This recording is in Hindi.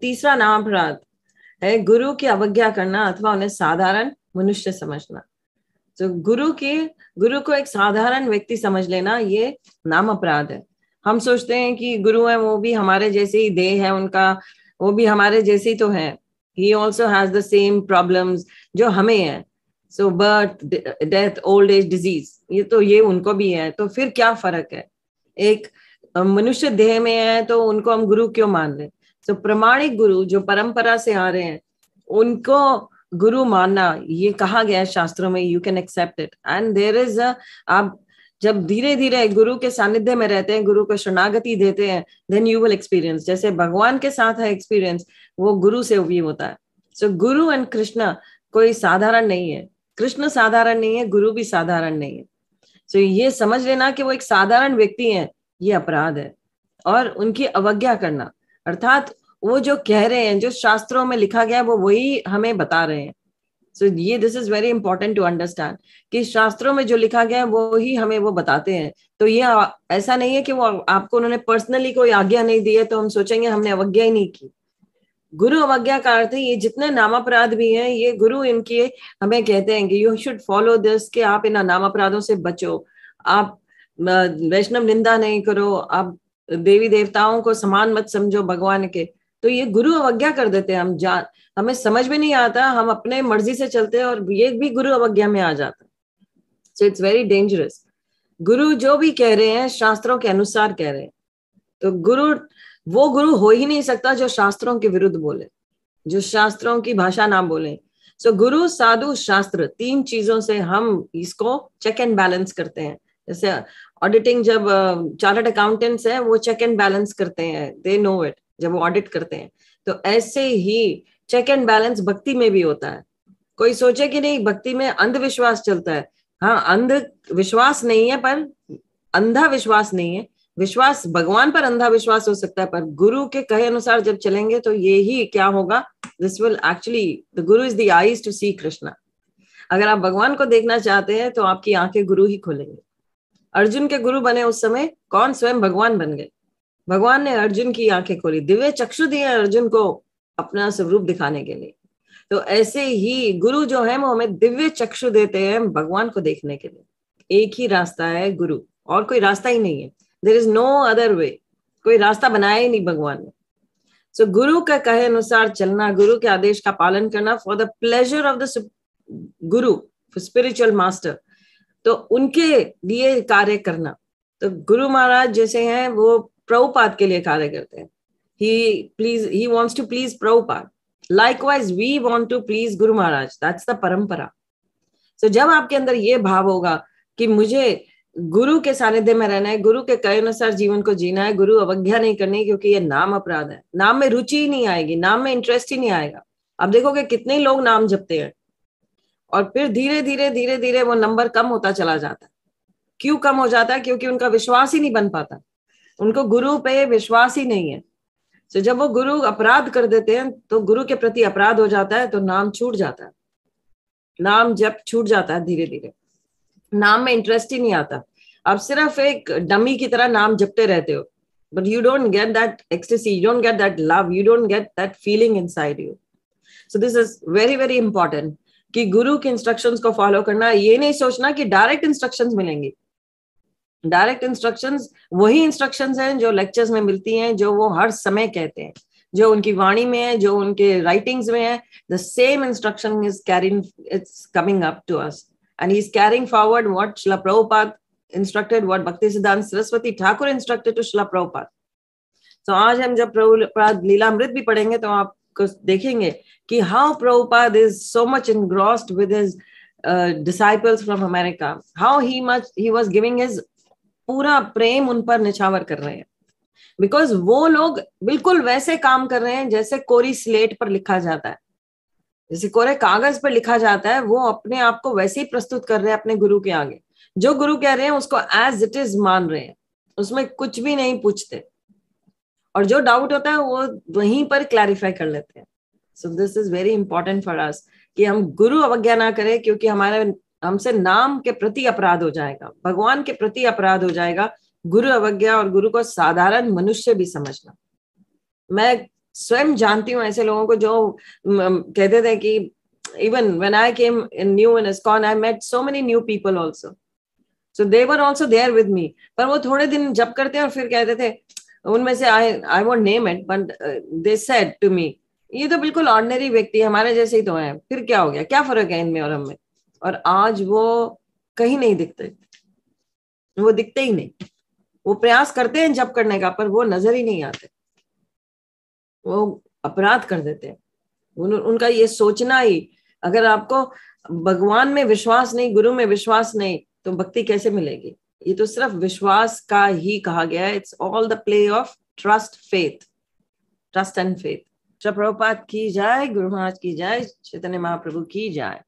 तीसरा नाम अपराध है गुरु की अवज्ञा करना अथवा उन्हें साधारण मनुष्य समझना। तो गुरु की, गुरु को एक साधारण व्यक्ति समझ लेना ये नाम अपराध है। हम सोचते हैं कि गुरु है, वो भी हमारे जैसे ही देह है, उनका, वो भी हमारे जैसे ही तो है। He also has the same problems जो हमें है। So birth death old age disease ये तो ये उनको भी है। तो फिर क्या फ़र्क है? एक मनुष्य देह में है तो उनको हम गुरु क्यों मान रहे so, प्रमाणिक गुरु जो परंपरा से आ रहे हैं उनको गुरु मानना ये कहा गया है शास्त्रों में you can accept it and there is आप जब धीरे धीरे गुरु के सानिध्य में रहते हैं गुरु को शरणागति देते हैं देन यू विल एक्सपीरियंस जैसे भगवान के साथ है एक्सपीरियंस वो गुरु से भी होता है। So so, guru and Krishna कोई साधारण नहीं है। कृष्ण साधारण नहीं है गुरु भी साधारण नहीं है। सो so, ये समझ लेना कि वो एक साधारण व्यक्ति है ये अपराध है। और उनकी अवज्ञा करना। अर्थात वो जो कह रहे हैं जो शास्त्रों में लिखा गया वो वही हमें बता रहे हैं। सो so, ये this is very important to understand कि शास्त्रों में जो लिखा गया है वो ही हमें वो बताते हैं। तो ये ऐसा नहीं है कि वो आपको उन्होंने पर्सनली कोई आज्ञा नहीं दी है तो हम सोचेंगे हमने अवज्ञा ही नहीं की। गुरु अवज्ञा का अर्थ है ये जितने नाम अपराध भी हैं ये गुरु इनके हमें कहते हैं कि यू शुड फॉलो दिस कि आप इन नाम अपराधों से बचो। आप वैष्णव निंदा नहीं करो आप देवी देवताओं को समान मत समझो भगवान के। तो ये गुरु अवज्ञा कर देते हैं हम जान हमें समझ में नहीं आता हम अपने मर्ज़ी से चलते हैं और ये भी गुरु अवज्ञा में आ जाता सो इट्स वेरी डेंजरस गुरु जो भी कह रहे हैं शास्त्रों के अनुसार कह रहे हैं। तो गुरु वो गुरु हो ही नहीं सकता जो शास्त्रों के विरुद्ध बोले जो शास्त्रों की भाषा ना बोले। सो so, गुरु साधु शास्त्र तीन चीज़ों से हम इसको चेक एंड बैलेंस करते हैं। जैसे ऑडिटिंग जब चार्टर्ड अकाउंटेंट्स है, वो चेक एंड बैलेंस करते हैं दे नो इट जब वो ऑडिट करते हैं। तो ऐसे ही चेक एंड बैलेंस भक्ति में भी होता है। कोई सोचे कि नहीं, भक्ति में अंधविश्वास चलता है। हाँ अंध विश्वास नहीं है, पर अंधा विश्वास नहीं है। विश्वास, भगवान पर अंधा विश्वास हो सकता है, पर गुरु के कहे अनुसार जब चलेंगे तो ये ही क्या होगा? This will actually the guru is the eyes to see Krishna अगर आप भगवान को देखना चाहते हैं तो आपकी आँखें गुरु ही खोलेंगे। अर्जुन के गुरु बने उस समय कौन स्वयं भगवान बन गए? भगवान ने अर्जुन की आँखें खोली दिव्य चक्षु दिए अर्जुन को अपना स्वरूप दिखाने के लिए। तो ऐसे ही गुरु जो है वो हमें दिव्य चक्षु देते हैं भगवान को देखने के लिए। एक ही रास्ता है गुरु और कोई रास्ता ही नहीं है। There is no other way कोई रास्ता बनाया ही नहीं भगवान ने। सो so, गुरु का कहे अनुसार चलना गुरु के आदेश का पालन करना for the pleasure of the guru spiritual master तो उनके लिए कार्य करना। तो गुरु महाराज जैसे हैं, वो प्रभुपाद के लिए कार्य करते हैं। He please he wants to please Prabhupada. Likewise we want to please guru Maharaj. That's the परंपरा सो जब आपके अंदर ये भाव होगा कि मुझे गुरु के सानिध्य में रहना है, गुरु के कहे अनुसार जीवन को जीना है, गुरु अवज्ञा नहीं करनी क्योंकि ये नाम अपराध है। नाम में रुचि ही नहीं आएगी, नाम में इंटरेस्ट ही नहीं आएगा। अब देखोगे कितने लोग नाम जपते हैं। और फिर धीरे धीरे धीरे धीरे वो नंबर कम होता चला जाता है। क्यों कम हो जाता है? क्योंकि उनका विश्वास ही नहीं बन पाता। उनको गुरु पे विश्वास ही नहीं है। तो जब वो गुरु अपराध कर देते हैं तो गुरु के प्रति अपराध हो जाता है तो नाम छूट जाता है। नाम जब छूट जाता है धीरे धीरे। नाम में इंटरेस्ट ही नहीं आता। अब सिर्फ़ एक डमी की तरह नाम जपते रहते हो। But you don't get that ecstasy you don't get that love you don't get that feeling inside you so this is very very important कि गुरु के इंस्ट्रक्शंस को फॉलो करना, ये नहीं सोचना कि डायरेक्ट इंस्ट्रक्शंस मिलेंगी। डायरेक्ट इंस्ट्रक्शंस वही इंस्ट्रक्शंस हैं जो लेक्चर्स में मिलती हैं, जो वो हर समय कहते हैं। जो उनकी वाणी में है, जो उनके राइटिंग्स में है the same instruction is carrying it's coming up to us and he is carrying forward what Srila Prabhupada instructed what Bhakti Siddhanta Saraswati Thakur instructed to शिला प्रभुपाद तो आज हम जब प्रभुपाद लीलामृत भी पढ़ेंगे तो आप देखेंगे कि how Prabhupada is so much engrossed with his uh, disciples from America, how he much he was giving his पूरा प्रेम उन पर निछावर कर रहे हैं। बिकॉज़ वो लोग बिल्कुल वैसे काम कर रहे हैं जैसे कोरी स्लेट पर लिखा जाता है। जैसे कोरे कागज़ पर लिखा जाता है वो अपने आप को वैसे ही प्रस्तुत कर रहे हैं अपने गुरु के आगे। जो गुरु कह रहे हैं उसको एज इट इज़ मान रहे हैं। उसमें कुछ भी नहीं पूछते। और जो डाउट होता है, वो वहीं पर क्लैरिफाई कर लेते हैं। So this is very important for us कि हम गुरु अवज्ञा ना करें, क्योंकि हमारे, हमसे नाम के प्रति अपराध हो जाएगा, भगवान के प्रति अपराध हो जाएगा, गुरु अवज्ञा और गुरु को साधारण मनुष्य भी समझना। मैं स्वयं जानती हूँ ऐसे लोगों को जो कहते थे कि even when I came in new in ISKCON I met so many new people also so were also there with me पर वो थोड़े दिन जब करते हैं और फिर कहते थे उनमें से I I won't name it but they said to me ये तो बिल्कुल ऑर्डनरी व्यक्ति हमारे जैसे ही तो है फिर क्या हो गया? क्या फ़र्क है इनमें और हमें? और आज वो कहीं नहीं दिखते। वो दिखते ही नहीं। वो प्रयास करते हैं जब करने का पर वो नज़र ही नहीं आते। वो अपराध कर देते हैं। उन, उनका ये सोचना ही अगर आपको भगवान में विश्वास नहीं गुरु में विश्वास नहीं तो भक्ति कैसे मिलेगी? ये तो सिर्फ़ विश्वास का ही कहा गया है। It's all the play of trust faith trust and faith Prabhupada की जाए गुरु महाराज की जाए, चैतन्य महाप्रभु की जाए।